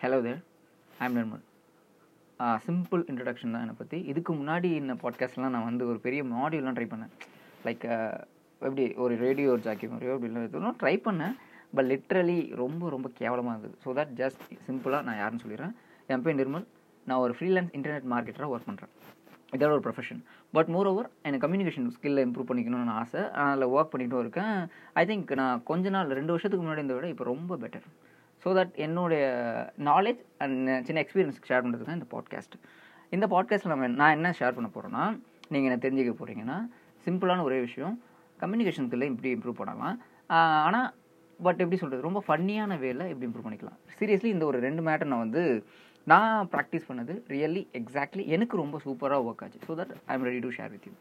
Hello there I'm Nirmal simple introduction தான் என்னை பற்றி இதுக்கு முன்னாடி இந்த பாட்காஸ்ட்லாம் நான் வந்து ஒரு பெரிய மாடியூலாம் ட்ரை பண்ணேன். லைக் எப்படி ஒரு ரேடியோ ஜாக்கி மாதிரியோ அப்படிலாம் ட்ரை பண்ணேன். பட் லிட்ரலி ரொம்ப ரொம்ப கேவலமாக இருந்தது. ஸோ தட் ஜஸ்ட் சிம்பிளாக நான் யாருன்னு சொல்லிடுறேன். என் பேர் நிர்மல் நான் ஒரு ஃப்ரீலான்ஸ் இன்டர்நெட் மார்க்கெட்டராக ஒர்க் பண்ணுறேன் இதோட ஒரு ப்ரொஃபஷன் பட் மோர் ஓவர் எனக்கு கம்யூனிகேஷன் ஸ்கில்லை இம்ப்ரூவ் பண்ணிக்கணும்னு ஆசை. அதில் ஒர்க் பண்ணிகிட்டும் இருக்கேன். ஐ திங்க் நான் கொஞ்ச நாள் ரெண்டு வருஷத்துக்கு முன்னாடி இருந்த விட இப்போ ரொம்ப பெட்டர் ஸோ தட் என்னுடைய நாலேஜ் அண்ட் uh, சின்ன எக்ஸ்பீரியன்ஸ் ஷேர் பண்ணுறது தான் இந்த பாட்காஸ்ட் இந்த பாட்காஸ்ட்டில் நம்ம நான் என்ன ஷேர் பண்ண போகிறேன்னா நீங்கள் என்ன தெரிஞ்சுக்க போகிறீங்கன்னா சிம்பிளான ஒரே விஷயம். கம்யூனிகேஷன் ஸ்கில்லை இப்படி இம்ப்ரூவ் பண்ணலாம். ஆனால் பட் எப்படி சொல்கிறது ரொம்ப ஃபன்னியான வேல எப்படி இம்ப்ரூவ் பண்ணிக்கலாம். சீரியஸ்லி இந்த ஒரு ரெண்டு மேட்டர் நான் வந்து நான் ப்ராக்டிஸ் பண்ணது ரியலி எக்ஸாக்ட்லி எனக்கு ரொம்ப சூப்பராக ஒர்க் ஆச்சு. So that I am ready to share with you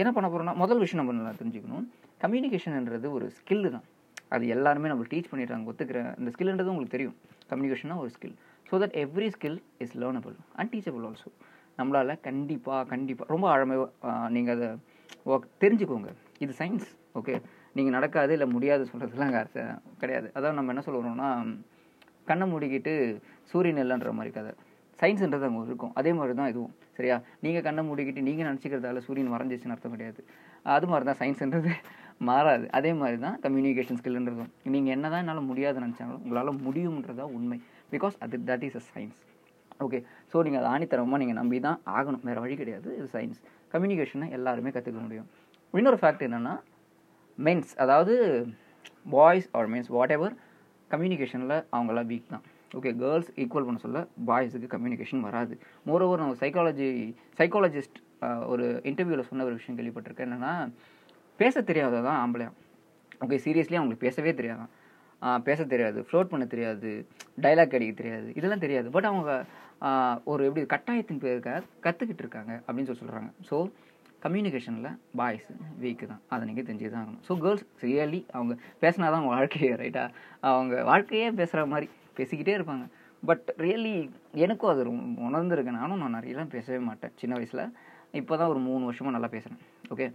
என்ன பண்ண போகிறோம்னா முதல் விஷயம் நம்ம நல்லா தெரிஞ்சுக்கணும். கம்யூனிகேஷன்ன்றது ஒரு ஸ்கில்லு தான். அது எல்லாருமே நம்மளுக்கு டீச் பண்ணிடுறாங்க ஒத்துக்கிறேன் இந்த ஸ்கில்ன்றது உங்களுக்கு தெரியும். கம்யூனிகேஷனாக ஒரு skill so that every skill is learnable and teachable also நம்மளால் கண்டிப்பாக கண்டிப்பாக ரொம்ப ஆழமை நீங்கள் அதை ஒர்க் தெரிஞ்சுக்கோங்க. இது சயின்ஸ் ஓகே நீங்கள் நடக்காது இல்லை முடியாது சொல்கிறதுலாம் கிடையாது. அதான் நம்ம என்ன சொல்லுவோம்னா கண்ணை மூடிக்கிட்டு சூரியன் இல்லைன்ற மாதிரி கதை. சயின்ஸுன்றது அங்கே இருக்கும். அதே மாதிரி தான் இதுவும் சரியா? நீங்கள் கண்ணை மூடிக்கிட்டு நீங்கள் நினச்சிக்கிறதால சூரியன் வரைஞ்சிச்சுன்னு அர்த்தம் கிடையாது. அது மாதிரி தான் சயின்ஸுன்றது மாறாது. அதே மாதிரி தான் கம்யூனிகேஷன் ஸ்கில்ன்றதும் நீங்கள் என்ன தான் என்னால் முடியாது நினச்சாலும் உங்களால் முடியுன்றதா உண்மை. பிகாஸ் அது that is a science okay so நீங்கள் அதை ஆணித்தரமாக நீங்கள் நம்பி தான் ஆகணும். வேறு வழி கிடையாது. இது சயின்ஸ் கம்யூனிகேஷனை எல்லாருமே கற்றுக்க முடியும். இன்னொரு ஃபேக்ட் என்னென்னா மென்ஸ் அதாவது boys R men's whatever கம்யூனிகேஷனில் அவங்களாம் வீக் தான். ஓகே கேர்ள்ஸ் ஈக்குவல் பண்ண சொல்ல பாய்ஸுக்கு கம்யூனிகேஷன் வராது. மோரோவர் நம்ம சைக்காலஜி சைக்காலஜிஸ்ட் ஒரு இன்டர்வியூவில் சொன்ன ஒரு விஷயம் கேள்விப்பட்டிருக்கேன். என்னென்னா பேச தெரியாததான் ஆம்பளையா ஓகே சீரியஸ்லி அவங்களுக்கு பேசவே தெரியாதான். பேச தெரியாது ஃப்ளோட் பண்ண தெரியாது டைலாக் அடிக்க தெரியாது இதெல்லாம் தெரியாது. பட் அவங்க ஒரு எப்படி கட்டாயத்தின் பேருக்காக கற்றுக்கிட்டு இருக்காங்க அப்படின்னு சொல்லி சொல்கிறாங்க ஸோ கம்யூனிகேஷனில் பாய்ஸ் வீக்கு தான். அதை நீங்கள் தெரிஞ்சு தான் ஆகணும். ஸோ கேர்ள்ஸ் ரியலி அவங்க பேசினா தான் அவங்க வாழ்க்கையே ரைட்டா அவங்க வாழ்க்கையே பேசுகிற மாதிரி பேசிக்கிட்டே இருப்பாங்க. பட் ரியலி எனக்கும் அது ரொம்ப உணர்ந்துருக்கேன் நானும் நான் நிறையலாம் பேசவே மாட்டேன். சின்ன வயசில் இப்போ தான் ஒரு மூணு வருஷமாக நல்லா பேசுகிறேன் ஓகே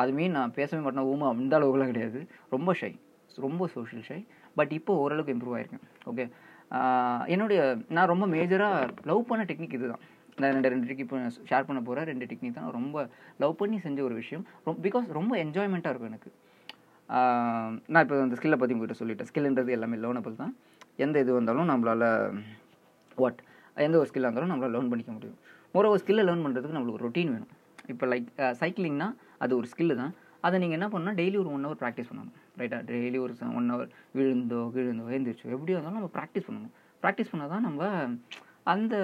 அது மீன் நான் பேசவே மாட்டேன் ஊமா அந்த அளவுக்குலாம் கிடையாது. ரொம்ப ஷை ரொம்ப சோஷியல் ஷை பட் இப்போ ஓரளவுக்கு இம்ப்ரூவ் ஆயிருக்கேன். ஓகே என்னுடைய நான் ரொம்ப மேஜராக லவ் பண்ண டெக்னிக் இது தான் நான் ரெண்டு ரெண்டு டெக்னிக் இப்போ ஷேர் பண்ண போகிறேன் ரெண்டு டெக்னிக் தான். ரொம்ப லவ் பண்ணி செஞ்ச ஒரு விஷயம். ரொம்ப பிகாஸ் ரொம்ப என்ஜாய்மெண்ட்டாக இருக்கும் எனக்கு. நான் இப்போ அந்த ஸ்கில்லை பற்றி உங்கள்கிட்ட சொல்லிட்டேன். ஸ்கில்ன்றது எல்லாமே லேர்னபிள் தான். எந்த இது வந்தாலும் நம்மளால் வாட் எந்த ஒரு ஸ்கில்லாக இருந்தாலும் நம்மளால் லேர்ன் பண்ணிக்க முடியும். ஒரு ஒரு ஸ்கில்லை லேர்ன் பண்ணுறதுக்கு நம்மளுக்கு ரொட்டீன் வேணும். இப்போ லைக் சைக்கிளிங்னால் அது ஒரு ஸ்கில்லு தான். அதை நீங்கள் என்ன பண்ணால் டெய்லி ஒரு ஒன் ஹவர் ப்ராக்டிஸ் பண்ணணும். ரைட்டாக டெய்லி ஒரு ஒன் ஹவர் விழுந்தோ விழுந்தோ எழுந்திரிச்சோ எப்படியோ இருந்தாலும் நம்ம ப்ராக்டிஸ் பண்ணணும். ப்ராக்டிஸ் பண்ணால் தான் நம்ம அந்த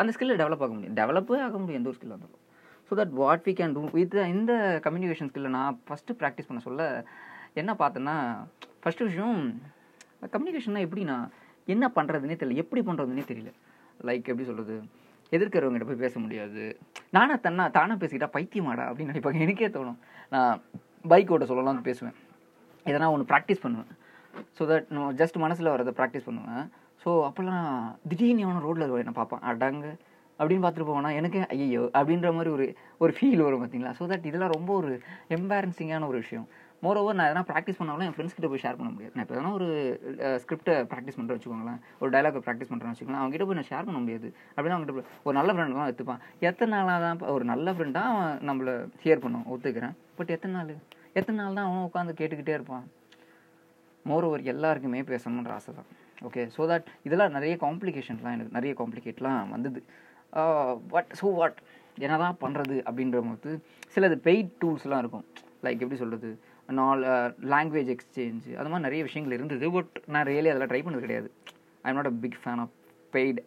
அந்த ஸ்கில்லை டெவலப் ஆக முடியும். டெவலப்பே ஆக முடியும் எந்த ஒரு ஸ்கில்லாக இருந்தாலும். So that what we can do with இந்த கம்யூனிகேஷன் ஸ்கில்லை நான் ஃபஸ்ட்டு ப்ராக்டிஸ் பண்ண சொல்ல என்ன பார்த்தேன்னா ஃபஸ்ட்டு விஷயம் கம்யூனிகேஷன்னா எப்படின்னா என்ன பண்ணுறதுனே தெரியல. எப்படி பண்ணுறதுனே தெரியல. லைக் எப்படி சொல்கிறது எதிர்க்கிறவங்ககிட்ட போய் பேச முடியாது. நானா தன்னா தானே பேசிக்கிட்டா பைத்தியமாடா அப்படின்னு நினைப்பாங்க. எனக்கே தோணும். நான் பைக் ஓட்ட சொல்லலாம் பேசுவேன். எதனா ஒன்று ப்ராக்டிஸ் பண்ணுவேன். ஸோ தட் நான் ஜஸ்ட் மனசில் வரதை ப்ராக்டிஸ் பண்ணுவேன். ஸோ அப்போல்லாம் திடீர்னு எவனும் ரோட்டில் என்ன பார்ப்பான். அடங்கு. அப்படின்னு பார்த்துட்டு போவேன்னா எனக்கு ஐயோ அப்படின்ற மாதிரி ஒரு ஒரு ஃபீல் வரும் பார்த்தீங்களா ஸோ தட் இதெல்லாம் ரொம்ப ஒரு எம்பாரன்சிங்கான ஒரு விஷயம். மோர் ஓவர் நான் எதனா ப்ராக்டிஸ் பண்ணாலும் என் ஃப்ரெண்ட்ஸ் கிட்ட போய் ஷேர் பண்ண முடியாது. நான் இப்போ எதனா ஒரு ஸ்கிரிப்டை ப்ராக்டிஸ் பண்ணுறேன் வச்சுக்கோங்களேன். ஒரு டைலாக் ப்ராக்டிஸ் பண்ணுறேன்னு வச்சுக்கோங்களேன். அவங்ககிட்ட போய் நான் ஷேர் பண்ண முடியாது. அப்படின்னா அவங்ககிட்ட ஒரு நல்ல ஃப்ரெண்ட் தான் எடுத்துப்பான். எத்தனை நாளாக தான் ஒரு நல்ல ஃப்ரெண்டாக அவன் நம்மளை ஷேர் பண்ணும் ஒத்துக்கிறேன். பட் எத்தனை நாள்? எத்தனை நாள் தான் அவன் உட்காந்து கேட்டுக்கிட்டே இருப்பான்? மோர் ஓவர் எல்லாருக்குமே பேசணுன்ற ஆசை தான். ஓகே ஸோ தட் இதெல்லாம் நிறைய காம்ப்ளிகேஷன்லாம் எனக்கு நிறைய காம்ப்ளிகேட்லாம் வந்தது. வாட் ஸோ வாட் என்ன தான் பண்ணுறது அப்படின்ற போது சிலது பெய்ட் டூல்ஸ்லாம் இருக்கும். லைக் எப்படி சொல்கிறது நால் லாங்குவேஜ் எக்ஸ்சேஞ்ச் அது மாதிரி நிறைய விஷயங்கள் இருந்தது பட் நான் ரியலி அதெல்லாம் ட்ரை பண்ணது கிடையாது. I am not a big fan of paid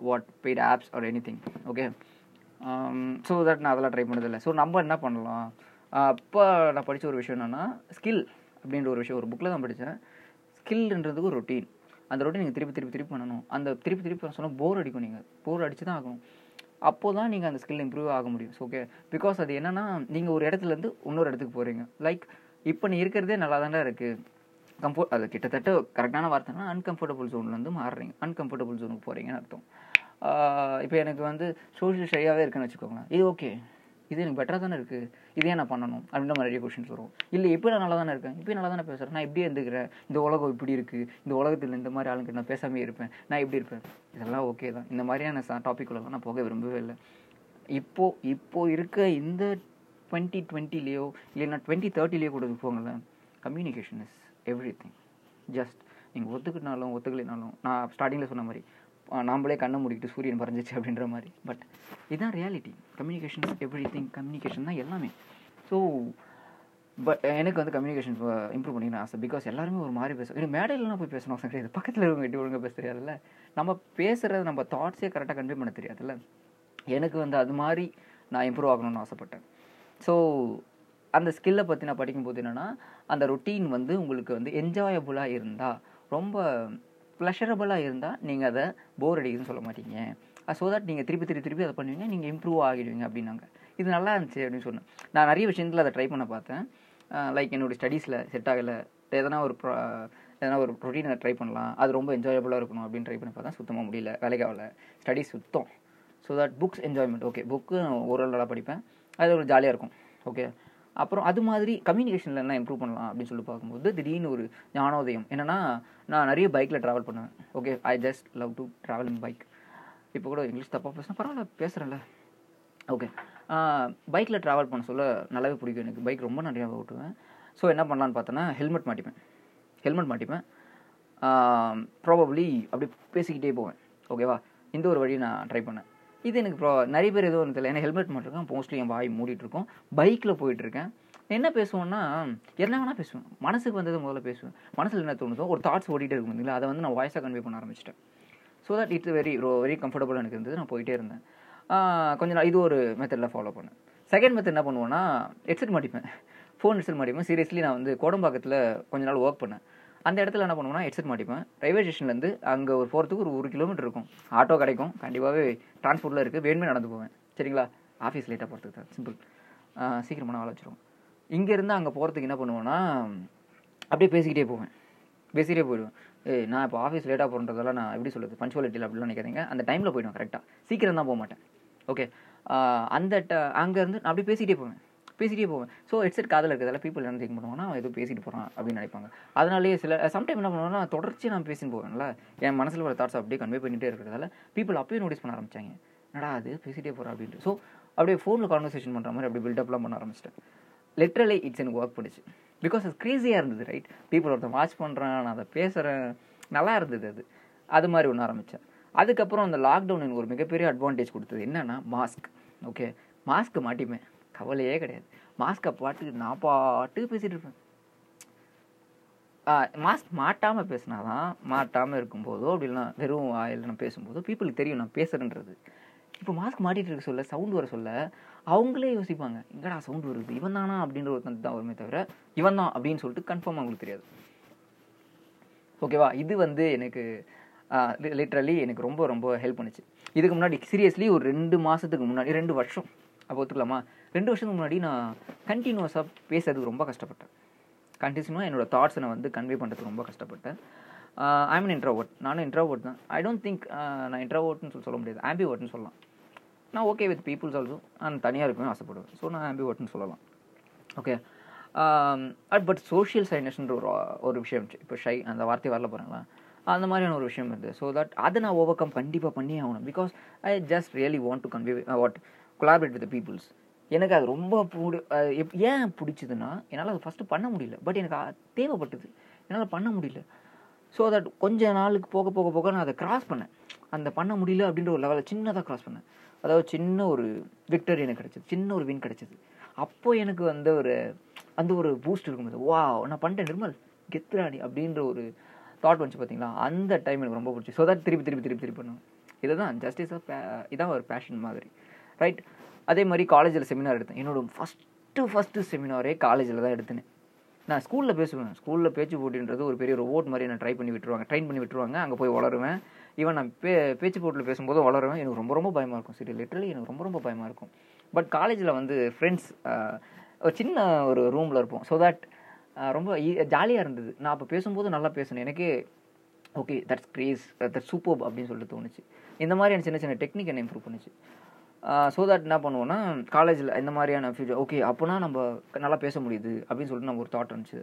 what paid apps or anything okay so that நான் அதெல்லாம் ட்ரை பண்ணதில்லை. ஸோ நம்ம என்ன பண்ணலாம்? அப்போ நான் படித்த ஒரு விஷயம் என்னென்னா ஸ்கில் அப்படின்ற ஒரு விஷயம் ஒரு புக்கில் தான் படித்தேன் ஸ்கில்ன்றதுக்கு ஒரு ரொட்டீன் அந்த ரொட்டீன் நீங்கள் திருப்பி திருப்பி திருப்பி பண்ணணும். அந்த திருப்பி திருப்பி சொன்னால் போர் அடிக்கும் நீங்கள் போர் அடித்து தான் ஆகணும். அப்போ தான் நீங்கள் அந்த ஸ்கில் இம்ப்ரூவ் ஆக முடியும் ஓகே பிகாஸ் அது என்னென்னா நீங்கள் ஒரு இடத்துலேருந்து இன்னொரு இடத்துக்கு போகிறீங்க லைக் இப்போ நீ இருக்கிறதே நல்லா தானே இருக்குது கம்ஃபோர்ட் அது கிட்டத்தட்ட கரெக்டான வார்த்தைனா அன்கம்ஃபர்டபுள் ஜோன்லேருந்து மாறுறீங்க. அன்கம்ஃபர்டபுள் ஜோனுக்கு போகிறீங்கன்னு அர்த்தம். இப்போ எனக்கு வந்து சோஷியல் சரியாகவே இருக்குன்னு வச்சுக்கோங்களேன். இது ஓகே இது எனக்கு பெட்டராக தானே இருக்குது இதே நான் பண்ணணும் அப்படின்ற மாதிரி நிறைய கொஷின்ஸ் வரும். இல்லை இப்போ நான் நல்லா தானே இருக்கேன்? இப்போ நல்லா தானே பேசுகிறேன் நான் இப்படியே இருந்துக்கிறேன். இந்த உலகம் இப்படி இருக்குது இந்த உலகத்தில் இந்த மாதிரி ஆளுங்க நான் பேசாமே இருப்பேன். நான் எப்படி இருப்பேன். இதெல்லாம் ஓகே தான். இந்த மாதிரியான டாபிக்குள்ளலாம் நான் போக விரும்பவே இல்லை. இப்போ இப்போ இருக்க இந்த டுவெண்ட்டி டுவெண்ட்டிலேயோ இல்லைன்னா டுவெண்ட்டி தேர்ட்டிலேயோ கூட போங்களேன். Communication is everything just நீங்கள் ஒத்துக்கிட்டாலும் ஒத்துக்கலைனாலும் நான் ஸ்டார்டிங்கில் சொன்ன மாதிரி ஆஹ் கண்ணை மூடிக்கிட்டு சூரியன் பறஞ்சிச்சு அப்படின்ற மாதிரி. பட் இதுதான் reality communication everything communication தான் எல்லாமே. ஸோ பட் எனக்கு வந்து கம்யூனிகேஷன் இம்ப்ரூவ் பண்ணிக்கணும் ஆசை. பிகாஸ் எல்லாருமே ஒரு மாதிரி பேசும் இது மேடையிலலாம் போய் பேசணும் அவசியம் கிடையாது. பக்கத்தில் இருக்கவங்க எட்டி ஒழுங்காக பேச தெரியாதுல்ல. நம்ம பேசுகிறது நம்ம தாட்ஸே கரெக்டாக கன்வே பண்ண தெரியாதுல்ல. எனக்கு வந்து அது மாதிரி நான் இம்ப்ரூவ் ஆகணும்னு ஆசைப்பட்டேன். ஸோ அந்த ஸ்கில்லை பற்றி நான் படிக்கும்போது என்னென்னா அந்த ரொட்டீன் வந்து உங்களுக்கு வந்து என்ஜாயபுளாக இருந்தால் ரொம்ப ப்ளஷரபுளாக இருந்தால் நீங்கள் அதை போர் அடிக்குதுன்னு சொல்ல மாட்டீங்க. ஸோ தட் நீங்கள் திருப்பி திருப்பி திருப்பி அதை பண்ணுவீங்க நீங்கள் இம்ப்ரூவ் ஆகிடுவீங்க அப்படின்னாங்க. இது நல்லா இருந்துச்சு அப்படின்னு சொன்னேன். நான் நிறைய விஷயத்தில் அதை ட்ரை பண்ண பார்த்தேன். லைக் என்னுடைய ஸ்டடீஸில் செட் ஆகலை. எதனா ஒரு ப்ரா எதனா ஒரு ரொட்டீனை ட்ரை பண்ணலாம். அது ரொம்ப என்ஜாயபுளாக இருக்கணும் அப்படின்னு ட்ரை பண்ணி பார்த்தா சுத்தமாக முடியல. வேலைக்கு ஆகல. ஸ்டடீஸ் சுத்தம். So that books enjoyment okay book ஓரளவு நல்லா படிப்பேன். அது ஒரு ஜாலியாக இருக்கும். ஓகே அப்புறம் அது மாதிரி கம்யூனிகேஷனில் என்ன இம்ப்ரூவ் பண்ணலாம் அப்படின்னு சொல்லி பார்க்கும்போது திடீர்னு ஒரு ஞானோதயம். என்னென்னா நான் நிறைய பைக்கில் ட்ராவல் பண்ணுவேன். Okay I just love to travel in bike இப்போ கூட இங்கிலீஷ் தப்பாக பேசினா பரவாயில்ல பேசுகிறேன்ல ஓகே பைக்கில் ட்ராவல் பண்ண சொல்ல நல்லாவே பிடிக்கும் எனக்கு. பைக் ரொம்ப நிறையா ஓட்டுவேன் ஸோ என்ன பண்ணலான்னு பார்த்தோன்னா ஹெல்மெட் மாட்டிப்பேன். ஹெல்மெட் மாட்டிப்பேன். ப்ராபப்ளி அப்படி பேசிக்கிட்டே போவேன். ஓகேவா இந்த ஒரு வழியை நான் ட்ரை பண்ணேன். இது எனக்கு ப்ரா நிறைய பேர் எதுவும் தெரியல ஏன்னா ஹெல்மெட் மாட்டிருக்கேன் மோஸ்ட்லி என் வாய் மூடிட்டுருக்கோம். பைக்கில் போயிட்டுருக்கேன். என்ன பேசுவோன்னா என்ன வேணால் பேசுவேன். மனசுக்கு வந்தது முதல்ல பேசுவேன். மனசில் என்ன தோணுதோ ஒரு தாட்ஸ் ஓடிட்டே இருக்கும் இல்லைங்களா அதை வந்து நான் வாய்ஸாக கன்வே பண்ண ஆரம்பிச்சிட்டேன். So that it's very very comfortable எனக்கு இருந்தது. நான் போயிட்டே இருந்தேன். கொஞ்சம் நாள் இது ஒரு மெத்தடில் ஃபாலோ பண்ணேன். செகண்ட் மெத்தட் என்ன பண்ணுவேன்னா ஹெட்செட் மாட்டிப்பேன். ஃபோன் ஹெட்செட் மாட்டிப்பேன். சீரியஸ்லி நான் வந்து கோடம்பாக்கத்தில் கொஞ்ச நாள் ஒர்க் பண்ணேன். அந்த இடத்துல என்ன பண்ணுவோம்னா ஹெட்செட் மாட்டிப்பேன். ரயில்வே ஸ்டேஷன்லேருந்து அங்கே ஒரு போகிறதுக்கு ஒரு ஒரு கிலோமீட்டர் இருக்கும். ஆட்டோ கிடைக்கும். கண்டிப்பாகவே டிரான்ஸ்போர்ட்டில் இருக்குது வேணுமே நடந்து போவேன். சரிங்களா? ஆஃபீஸ் லேட்டாக போகிறதுக்கு தான். சிம்பிள் சீக்கிரமான வேலை வச்சுருவோம் இங்கேருந்து அங்கே போகிறதுக்கு என்ன பண்ணுவேன்னா அப்படியே பேசிக்கிட்டே போவேன். பேசிக்கிட்டே போயிடுவேன். ஏய் நான் இப்போ ஆஃபீஸ் லேட்டாக போகிறதெல்லாம் நான் எப்படி சொல்கிறது பஞ்சுவாலிட்டியில் அப்படிலாம் நினைக்காதீங்க. அந்த டைமில் போயிடுவேன் கரெக்டாக சீக்கிரம் தான் போக மாட்டேன். ஓகே அந்த ட அங்கேருந்து நான் அப்படியே பேசிக்கிட்டே போவேன். பேசிகிட்டே போவேன். ஸோ ஹெட்செட் காதில் இருக்கிறதால பீப்புள் என்ன திங்க் பண்ணுவாங்கன்னா அவன் ஏதோ பேசிட்டு போகிறான் அப்படின்னு நினைப்பாங்க. அதனாலேயே சில சம்டைம் என்ன பண்ணுவாங்கன்னா தொடர்ச்சி நான் பேசின்னு போவேன்ல. என் மனசில் வர தாட்ஸ் அப்படியே கன்வே பண்ணிகிட்டே இருக்கிறதால பீப்புள் அப்பயும் நோட்டீஸ் பண்ண ஆரம்பிச்சாங்க. என்னடா அது? பேசிகிட்டே போகிறா அப்படின்ட்டு. ஸோ அப்படியே ஃபோனில் கான்வர்சேஷன் பண்ணுற மாதிரி அப்படியே பில்டப்லாம் பண்ண ஆரம்பிச்சிட்டேன். லிட்ரலி இட்ஸ் எனக்கு ஒர்க் பண்ணிச்சு பிகாஸ் அது க்ரேஸியாக இருந்தது ரைட் பீப்புள் ஒருத்தன் வாட்ச் பண்ணுறேன் நான் அதை பேசுகிறேன் நல்லா இருந்தது அது. அது மாதிரி ஒன்று ஆரம்பித்தேன் அதுக்கப்புறம் அந்த லாக்டவுன் எனக்கு ஒரு மிகப்பெரிய அட்வான்டேஜ் கொடுத்தது. என்னென்னா மாஸ்க் ஓகே மாஸ்க்கு மாட்டிப்பேன். கவலையே கிடையாது. மாஸ்க்கை பாட்டுக்கு நான் பாட்டு பேசிகிட்டு இருப்பேன். மாஸ்க் மாட்டாமல் பேசினா தான் மாட்டாமல் இருக்கும்போதோ அப்படின்னா வெறும் வாயில் நான் பேசும்போதோ பீப்புளுக்கு தெரியும் நான் பேசுகிறேன்றது இப்போ மாஸ்க் மாட்டிகிட்டு இருக்க சொல்ல சவுண்டு வர சொல்ல அவங்களே யோசிப்பாங்க எங்கடா சவுண்டு வருது? இவன் தானா? அப்படின்ற ஒருத்தன் தான் வருமே தவிர இவன் தான் அப்படின்னு சொல்லிட்டு கன்ஃபார்ம் அவங்களுக்கு தெரியாது. ஓகேவா இது வந்து எனக்கு லிட்ரலி எனக்கு ரொம்ப ரொம்ப ஹெல்ப் பண்ணுச்சு. இதுக்கு முன்னாடி சீரியஸ்லி ஒரு ரெண்டு மாதத்துக்கு முன்னாடி ரெண்டு வருஷம். அப்போ ஒத்துக்கலாமா? ரெண்டு வருஷத்துக்கு முன்னாடி நான் கண்டினியூஸாக பேசுறதுக்கு ரொம்ப கஷ்டப்பட்டேன். கண்டினியூஸாக என்னோடய தாட்ஸை நான் வந்து கன்வே பண்ணுறதுக்கு ரொம்ப கஷ்டப்பட்டேன். ஐ மீன் இன்ட்ரோவர்ட் நானும் இன்ட்ரோவர்ட் தான். ஐ டோன்ட் திங்க் நான் இன்ட்ரோவர்ட்னு சொல்லி சொல்ல முடியாது. ஆம்பிவர்ட்னு சொல்லலாம். நான் ஓகே வித் பீப்புள்ஸ் ஆல்சோ நான் தனியாக இருக்கணும்னு ஆசைப்படுவேன். ஸோ நான் ஆம்பிவர்ட்னு சொல்லலாம். ஓகே பட் சோஷியல் சைனஸ்ன்ற ஒரு ஒரு விஷயம் இருந்துச்சு. இப்போ ஷை அந்த வார்த்தை வரல போகிறாங்களா அந்த மாதிரியான ஒரு விஷயம் இருந்தது. ஸோ தட் அதை நான் ஓவர் கம் கண்டிப்பாக பண்ணி ஆகணும் because I just really want to convey what collaborate with peoples எனக்கு அது ரொம்ப பிடி ஏன் பிடிச்சதுன்னா என்னால் அது ஃபஸ்ட்டு பண்ண முடியல. பட் எனக்கு தேவைப்பட்டது. என்னால் பண்ண முடியல. ஸோ தட் கொஞ்ச நாளுக்கு போக போக போக நான் அதை கிராஸ் பண்ணேன். அந்த பண்ண முடியல அப்படின்ற ஒரு லெவலில் சின்னதாக கிராஸ் பண்ணேன். அதாவது சின்ன ஒரு விக்டரி எனக்கு கிடச்சிது. சின்ன ஒரு வின் கிடச்சிது. அப்போ எனக்கு வந்து ஒரு அந்த ஒரு பூஸ்ட் இருக்கும்போது வா நான் பண்ணிட்டேன் நிர்மல். கெத்ராணி அப்படின்ற ஒரு தாட் வந்துச்சு பார்த்தீங்களா அந்த டைம் எனக்கு ரொம்ப பிடிச்சி. ஸோ தட் திருப்பி திருப்பி திருப்பி திருப்பி பண்ணுவேன். இதுதான் ஜஸ்டிஸாக இதான் ஒரு பேஷன் மாதிரி. ரைட் அதே மாதிரி காலேஜில் செமினார் எடுத்தேன். என்னோட ஃபஸ்ட்டு ஃபஸ்ட்டு செமினாரே காலேஜில் தான் எடுத்தேன். நான் ஸ்கூலில் பேசுவேன். ஸ்கூலில் பேச்சு போட்டின்றது ஒரு பெரிய ரோட் மாதிரி நான் ட்ரை பண்ணி விட்டுருவாங்க. ட்ரைன் பண்ணி விட்டுருவாங்க. அங்கே போய் வளருவேன். ஈவன் நான் பே பேச்சு போட்டில் பேசும்போது வளருவேன். எனக்கு ரொம்ப ரொம்ப பயமாக இருக்கும். சரி லிட்டரலி எனக்கு ரொம்ப ரொம்ப பயமாக இருக்கும். பட் காலேஜில் வந்து ஃப்ரெண்ட்ஸ் ஒரு சின்ன ஒரு ரூமில் இருப்போம். ஸோ தட் ரொம்ப e, ஜாலியாக இருந்தது. நான் அப்போ பேசும்போது நல்லா பேசினேன். எனக்கே okay that's craze that super அப்படின்னு சொல்லிட்டு தோணுச்சு. இந்த மாதிரியான சின்ன சின்ன டெக்னிக் என்ன இம்ப்ரூவ் பண்ணுச்சு. ஸோ தட் என்ன பண்ணுவோன்னா காலேஜில் இந்த மாதிரியான ஃபியூச்சர் ஓகே அப்போனா நம்ம நல்லா பேச முடியுது அப்படின்னு சொல்லிட்டு நம்ம ஒரு தாட் இருந்துச்சு.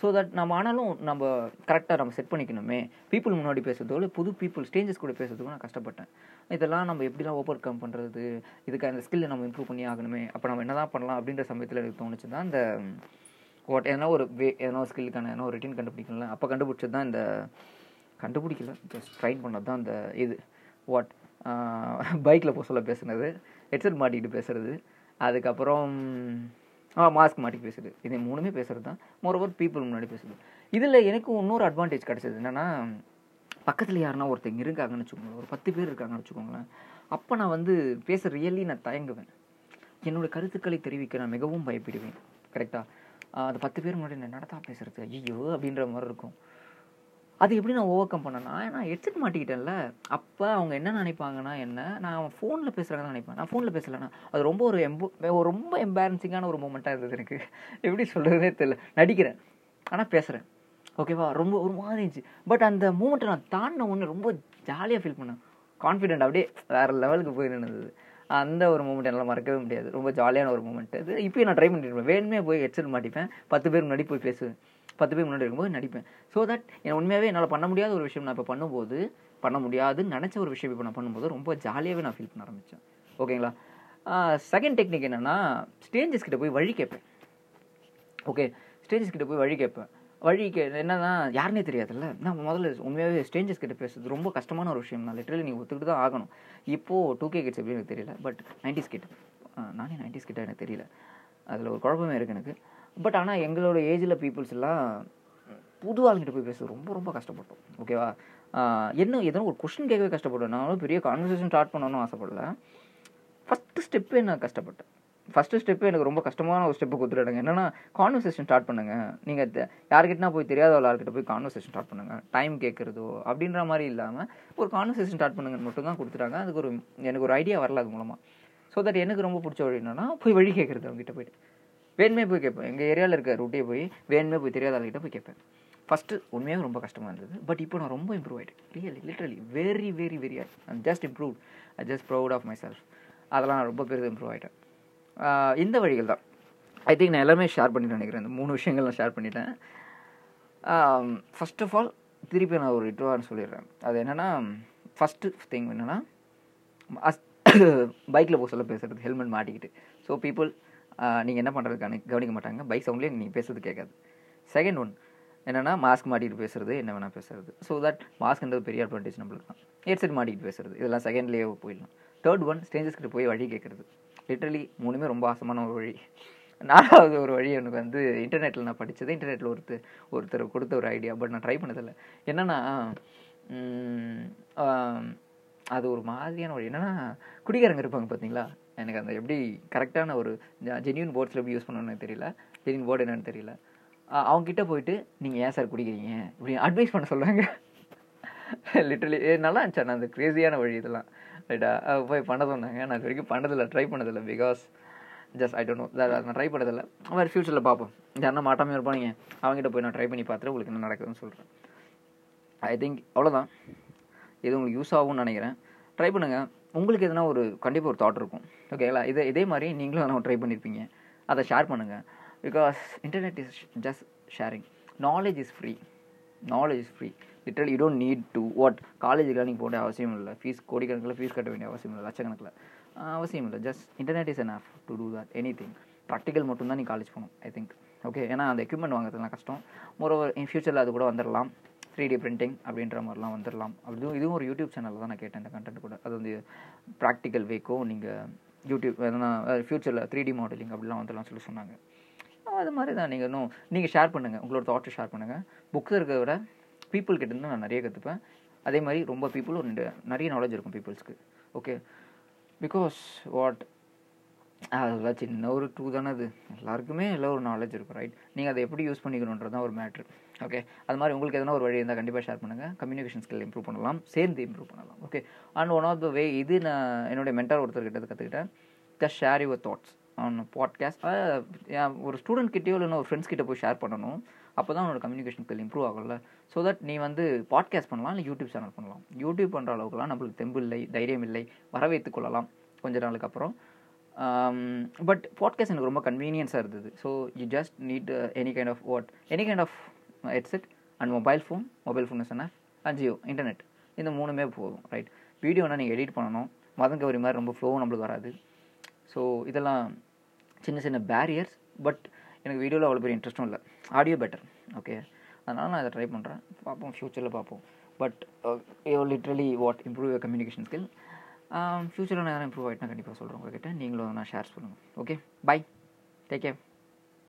ஸோ தட் நம்ம ஆனாலும் நம்ம கரெக்டாக நம்ம செட் பண்ணிக்கணுமே. பீப்புள் முன்னாடி பேசுறதோ இல்லை புது பீப்புள் ஸ்டேஞ்சஸ் கூட பேசுறதுக்கும் நான் கஷ்டப்பட்டேன். இதெல்லாம் நம்ம எப்படிலாம் ஓவர் கம் பண்ணுறது இதுக்கு அந்த ஸ்கில்லை நம்ம இம்ப்ரூவ் பண்ணி ஆகணுமே அப்போ நம்ம என்ன தான் பண்ணலாம் அப்படின்ற சமயத்தில் எனக்கு தோணுச்சு தான் இந்த வாட் எதனா ஒரு வே எதனா ஒரு ஸ்கில்லுக்கான எதனா ஒரு ரிட்டன் கண்டுபிடிக்கல அப்போ கண்டுபிடிச்சது தான் இந்த கண்டுபிடிக்கல ஜஸ்ட் ட்ரைன் பண்ணது தான் இந்த இது வாட் பைக்கில் போக சொல்ல பேசுனது. ஹெட்செட் மாட்டிக்கிட்டு பேசுறது. அதுக்கப்புறம் ஆ மாஸ்க் மாட்டி பேசுறது. இது மூணுமே பேசுறது தான் மோரோவர் பீப்புள் முன்னாடி பேசுறது. இதில் எனக்கும் இன்னொரு அட்வான்டேஜ் கிடச்சது என்னென்னா பக்கத்தில் யாருன்னா ஒருத்தங்க இருக்காங்கன்னு வச்சுக்கோங்களேன். ஒரு பத்து பேர் இருக்காங்கன்னு வச்சுக்கோங்களேன். அப்போ நான் வந்து பேச ரியலி நான் தயங்குவேன். என்னோட கருத்துக்களை தெரிவிக்க நான் மிகவும் பயப்படுவேன். கரெக்டாக அந்த பத்து பேர் முன்னாடி நான் நடத்தா பேசுறது? ஐயோ அப்படின்ற மாதிரி இருக்கும். அது எப்படி நான் ஓவர் கம் பண்ணேன்னா நான் ஹெட்செட் மாட்டிக்கிட்டேன்ல. அப்போ அவங்க என்ன நினைப்பாங்கன்னா என்ன? நான் அவன் ஃபோனில் பேசுகிறாங்கன்னு நினைப்பேன். நான் ஃபோனில் பேசலைன்னா அது ரொம்ப ஒரு எம்போ ஒரு ரொம்ப எம்பாரன்சிங்கான ஒரு மூமெண்ட்டாக இருந்தது எனக்கு. எப்படி சொல்கிறதுனே தெரியல. நடிக்கிறேன். ஆனால் பேசுகிறேன் ஓகேவா ரொம்ப ஒரு மாதிரி இருந்துச்சு. பட் அந்த மூமெண்ட்டை நான் தாண்டின ஒன்று ரொம்ப ஜாலியாக ஃபீல் பண்ணேன். கான்ஃபிடென்ட் அப்படியே வேறு லெவலுக்கு போய் நின்றுது அந்த ஒரு மூமெண்ட் என்னால் மறக்கவே முடியாது. ரொம்ப ஜாலியான ஒரு மூமெண்ட் அது இப்போயும் நான் ட்ரை பண்ணிட்டு இருப்பேன். வேணுமே போய் ஹெட்செட் மாட்டிப்பேன். பத்து பேர் முன்னாடி போய் பேசுவேன். பத்து பேர் முன்னாடி இருக்கும்போது நடிப்பேன். ஸோ தட் என் உண்மையாகவே என்னால் பண்ண முடியாத ஒரு விஷயம் நான் இப்போ பண்ணும்போது பண்ண முடியாதுன்னு நினச்ச ஒரு விஷயம் இப்போ நான் பண்ணும்போது ரொம்ப ஜாலியாகவே நான் ஃபீல் பண்ண ஆரம்பித்தேன் ஓகேங்களா செகண்ட் டெக்னிக் என்னென்னா ஸ்டேஞ்சஸ் கிட்ட போய் வழி கேட்பேன். ஓகே ஸ்டேஜஸ் கிட்ட போய் வழி கேட்பேன். வழி கே என்னன்னா யாருனே தெரியாதுல்ல? நான் முதல்ல உண்மையாகவே ஸ்டேஞ்சஸ் கிட்ட பேசுறது ரொம்ப கஷ்டமான ஒரு விஷயம். தான் லிட்டரலி நீங்கள் ஒத்துக்கிட்டு தான் ஆகணும். இப்போது டூ கே கிட்ஸ் எப்படி எனக்கு தெரியல பட் நைன்டிஸ் கிட்ட நானே நைன்டிஸ் கிட்ட எனக்கு தெரியல. அதில் ஒரு குழப்பமே இருக்குது எனக்கு. பட் ஆனால் எங்களோட ஏஜில் பீப்புள்ஸ் எல்லாம் புது ஆளுங்கிட்ட போய் பேச ரொம்ப ரொம்ப கஷ்டப்பட்டோம். ஓகேவா என்ன எதனா ஒரு கொஷின் கேட்கவே கஷ்டப்பட்டேன் நானும் பெரிய கான்வர்சேஷன் ஸ்டார்ட் பண்ணணும்னு ஆசைப்படல. ஃபஸ்ட்டு ஸ்டெப்பே நான் கஷ்டப்பட்டேன். ஃபஸ்ட்டு ஸ்டெப்பே எனக்கு ரொம்ப கஷ்டமான ஒரு ஸ்டெப்பு கொடுத்துட்டாங்க. என்னன்னா கான்வர்சேஷன் ஸ்டார்ட் பண்ணுங்க. நீங்கள் யார்கிட்டனா போய் தெரியாத ஆள்கிட்ட போய் கான்வர்சேஷன் ஸ்டார்ட் பண்ணுங்க. டைம் கேட்குறதோ அப்படின்ற மாதிரி இல்லாமல் ஒரு கான்வர்சேஷன் ஸ்டார்ட் பண்ணுங்கன்னு மட்டும் தான் கொடுத்துட்டாங்க. அதுக்கு ஒரு எனக்கு ஒரு ஐடியா வரல அது மூலமாக ஸோ தட் எனக்கு ரொம்ப பிடிச்ச வழி என்னன்னா போய் வழி கேட்குறது அவங்ககிட்ட போயிட்டு. வேணுமே போய் கேட்பேன். எங்கள் ஏரியாவில் இருக்க ரூட்டே போய் வேணுமே போய் தெரியாத ஆள்கிட்ட போய் கேட்பேன். ஃபஸ்ட்டு உண்மையாக ரொம்ப கஷ்டமாக இருந்தது. பட் இப்போ நான் ரொம்ப இம்ப்ரூவ் ஆகிட்டேன் really literally very very very I'm just improve I just proud of myself அதெல்லாம் நான் ரொம்ப பெருது இம்ப்ரூவ் ஆகிட்டேன் இந்த வழிகள் தான். ஐ திங்க் நான் எல்லாமே ஷேர் பண்ணிட்டு நினைக்கிறேன். இந்த மூணு விஷயங்கள் நான் ஷேர் பண்ணிட்டேன். ஃபஸ்ட் ஆஃப் ஆல் திருப்பி நான் ஒரு இட்டுவான்னு சொல்லிடுறேன். அது என்னென்னா ஃபஸ்ட்டு திங் என்னென்னா பைக்கில் போக சொல்ல பேசுகிறது ஹெல்மெட் மாட்டிக்கிட்டு. ஸோ பீப்புள் நீங்கள் என்ன பண்ணுறதுக்கான கவனிக்க மாட்டாங்க. பைக் சவுண்ட்லேயே நீங்கள் பேசுறது கேட்காது. செகண்ட் ஒன் என்னென்னா மாஸ்க் மாட்டிட்டு பேசுறது என்ன வேணால் பேசுறது. ஸோ தட் மாஸ்க்ன்றது பெரிய அட்வான்டேஜ் நம்மளுக்கு தான். ஹெட்செட் மாட்டிட்டு பேசுறது. இதெல்லாம் செகண்ட்லேயே போயிடலாம். தேர்ட் ஒன் ஸ்டேஞ்சஸ் கிட்ட போய் வழி கேட்குறது. லிட்ரலி மூணுமே ரொம்ப ஆசமான ஒரு வழி. நாலாவது ஒரு வழி எனக்கு வந்து இன்டர்நெட்டில் நான் படித்தது இன்டர்நெட்டில் ஒருத்தர் ஒருத்தர் கொடுத்த ஒரு ஐடியா பட் நான் ட்ரை பண்ணதில்லை. என்னென்னா அது ஒரு மாதிரியான வழி. என்னென்னா குடிகாரங்க இருப்பாங்க பார்த்தீங்களா? எனக்கு அந்த எப்படி கரெக்டான ஒரு ஜென்யூன் போர்ட்ஸில் எப்படி யூஸ் பண்ணணும்னு தெரியல. ஜென்யூன் போர்டு என்னன்னு தெரியல. அவங்ககிட்ட போயிட்டு நீங்கள் ஏன் சார் குடிக்கிறீங்க? இப்படி அட்வைஸ் பண்ண சொல்லுவாங்க லிட்டரலி நல்லா இருந்துச்சு நான் அந்த க்ரேஸியான வழி இதெல்லாம். ரைட்டா போய் பண்ண சொன்னாங்க நான் இது வரைக்கும் பண்ணதில்லை ட்ரை பண்ணதில்லை because just I don't know நான் ட்ரை பண்ணதில்லை. வேறு ஃப்யூச்சரில் பார்ப்போம். யாருன்னா மாட்டாமல் இருப்பானுங்க அவங்ககிட்ட போய் நான் ட்ரை பண்ணி பார்த்துட்டு உங்களுக்கு என்ன நடக்குதுன்னு சொல்கிறேன் ஐ திங்க் அவ்வளோதான் இது உங்களுக்கு யூஸ் ஆகும்னு நினைக்கிறேன். ட்ரை பண்ணுங்கள் உங்களுக்கு எதனா ஒரு கண்டிப்பாக ஒரு தாட் இருக்கும். ஓகேங்களா இதே இதே மாதிரி நீங்களும் அதனால் ட்ரை பண்ணியிருப்பீங்க அதை ஷேர் பண்ணுங்கள் because internet is just sharing knowledge is free knowledge is free literally you don't need to what காலேஜுக்கெலாம் நீங்கள் போட அவசியம் இல்லை. ஃபீஸ் கோடிக்கணக்கில் ஃபீஸ் கட்ட வேண்டிய அவசியம் இல்லை. லட்சக்கணக்கில். அவசியம் இல்லை. Just internet is enough to do that anything practical மட்டும்தான் நீ காலேஜ் போகணும் ஐ திங்க் ஓகே ஏன்னா அந்த எக்யூப்மெண்ட் வாங்குறதுலாம் கஷ்டம். மோரோவர் இன் ஃபியூச்சரில் அது கூட வந்துடலாம் த்ரீ டி பிரிண்டிங் அப்படின்ற மாதிரிலாம் வந்துடலாம் அப்படிதும் இதுவும் ஒரு யூடியூப் சேனலில் தான் நான் கேட்டேன் இந்த கண்டென்ட் கூட. அது வந்து ப்ராக்டிக்கல் வேக்கும் நீங்கள் யூடியூப் எதனா ஃப்யூச்சரில் த்ரீ டி மாடலிங் அப்படிலாம் வந்துடலாம் சொல்லி சொன்னாங்க. அது மாதிரி தான். நீங்கள் இன்னும் நீங்கள் ஷேர் பண்ணுங்கள் உங்களோட தாட்ஸை ஷேர் பண்ணுங்கள் புக்ஸ் இருக்கிறத விட பீப்புள் கிட்டேருந்து நான் நிறைய கற்றுப்பேன் அதே மாதிரி ரொம்ப பீப்புளும் ரெண்டு நிறைய நாலேஜ் இருக்கும் பீப்புள்ஸ்க்கு ஓகே பிகாஸ் வாட் அதெல்லாம் சின்ன ஒரு டூ தானே அது? எல்லாருக்குமே எல்லாம் ஒரு நாலேஜ் இருக்கும் ரைட் நீங்கள் அதை எப்படி யூஸ் பண்ணிக்கணுன்றது தான் ஒரு மேட்ரு ஓகே அது மாதிரி உங்களுக்கு எதனா ஒரு வழி இருந்தால் கண்டிப்பாக ஷேர் பண்ணுங்கள் கம்யூனிகேஷன் ஸ்கில் இம்ப்ரூவ் பண்ணலாம். சேர்ந்து இம்ப்ரூவ் பண்ணலாம். Okay and one of the way இது நான் என்னுடைய மென்டர் ஒருத்தர்கிட்ட கற்றுக்கிட்டேன் the share your thoughts on podcast ஒரு ஸ்டூடெண்ட் கிட்டேயோ இல்லைன்னா ஒரு ஃப்ரெண்ட்ஸ் கிட்ட போய் ஷேர் பண்ணணும். அப்போ தான் உன்னோட கம்யூனிகேஷன் ஸ்கில் இம்ப்ரூவ் ஆகல ஸோ தட் நீ வந்து பாட்காஸ்ட் பண்ணலாம் இல்லை யூடியூப் சேனல் பண்ணலாம். யூடியூப் பண்ணுற அளவுக்குலாம் நம்மளுக்கு தெம்பு இல்லை தைரியம் இல்லை. வரவேற்றுக் கொள்ளலாம். கொஞ்ச நாளுக்கு அப்புறம். Um, பட் பாட்காஸ்ட் எனக்கு ரொம்ப கன்வீனியன்ஸாக இருந்தது. So you just need any kind of what any kind of headset and mobile phone mobile phone என்ன அண்ட் ஜியோ இன்டர்நெட் இந்த மூணுமே போதும் ரைட் வீடியோனா நீங்கள் எடிட் பண்ணணும். மதம் கவரி மாதிரி ரொம்ப ஃப்ளோவும் நம்மளுக்கு வராது. ஸோ இதெல்லாம் சின்ன சின்ன பேரியர்ஸ் பட் எனக்கு வீடியோவில் அவ்வளோ பெரிய இன்ட்ரெஸ்ட்டும் இல்லை. ஆடியோ பெட்டர் ஓகே அதனால் நான் இதை ட்ரை பண்ணுறேன் பார்ப்போம் ஃப்யூச்சரில் பார்ப்போம். But literally what improve your communication skill ஃப்யூச்சரில் நான் இம்ப்ரூவ் ஆகிட்டுனா கண்டிப்பாக சொல்கிறேன் உங்ககிட்ட. நீங்களும் நான் ஷேர் பண்ணுங்கள் ஓகே பை டேக் கேர்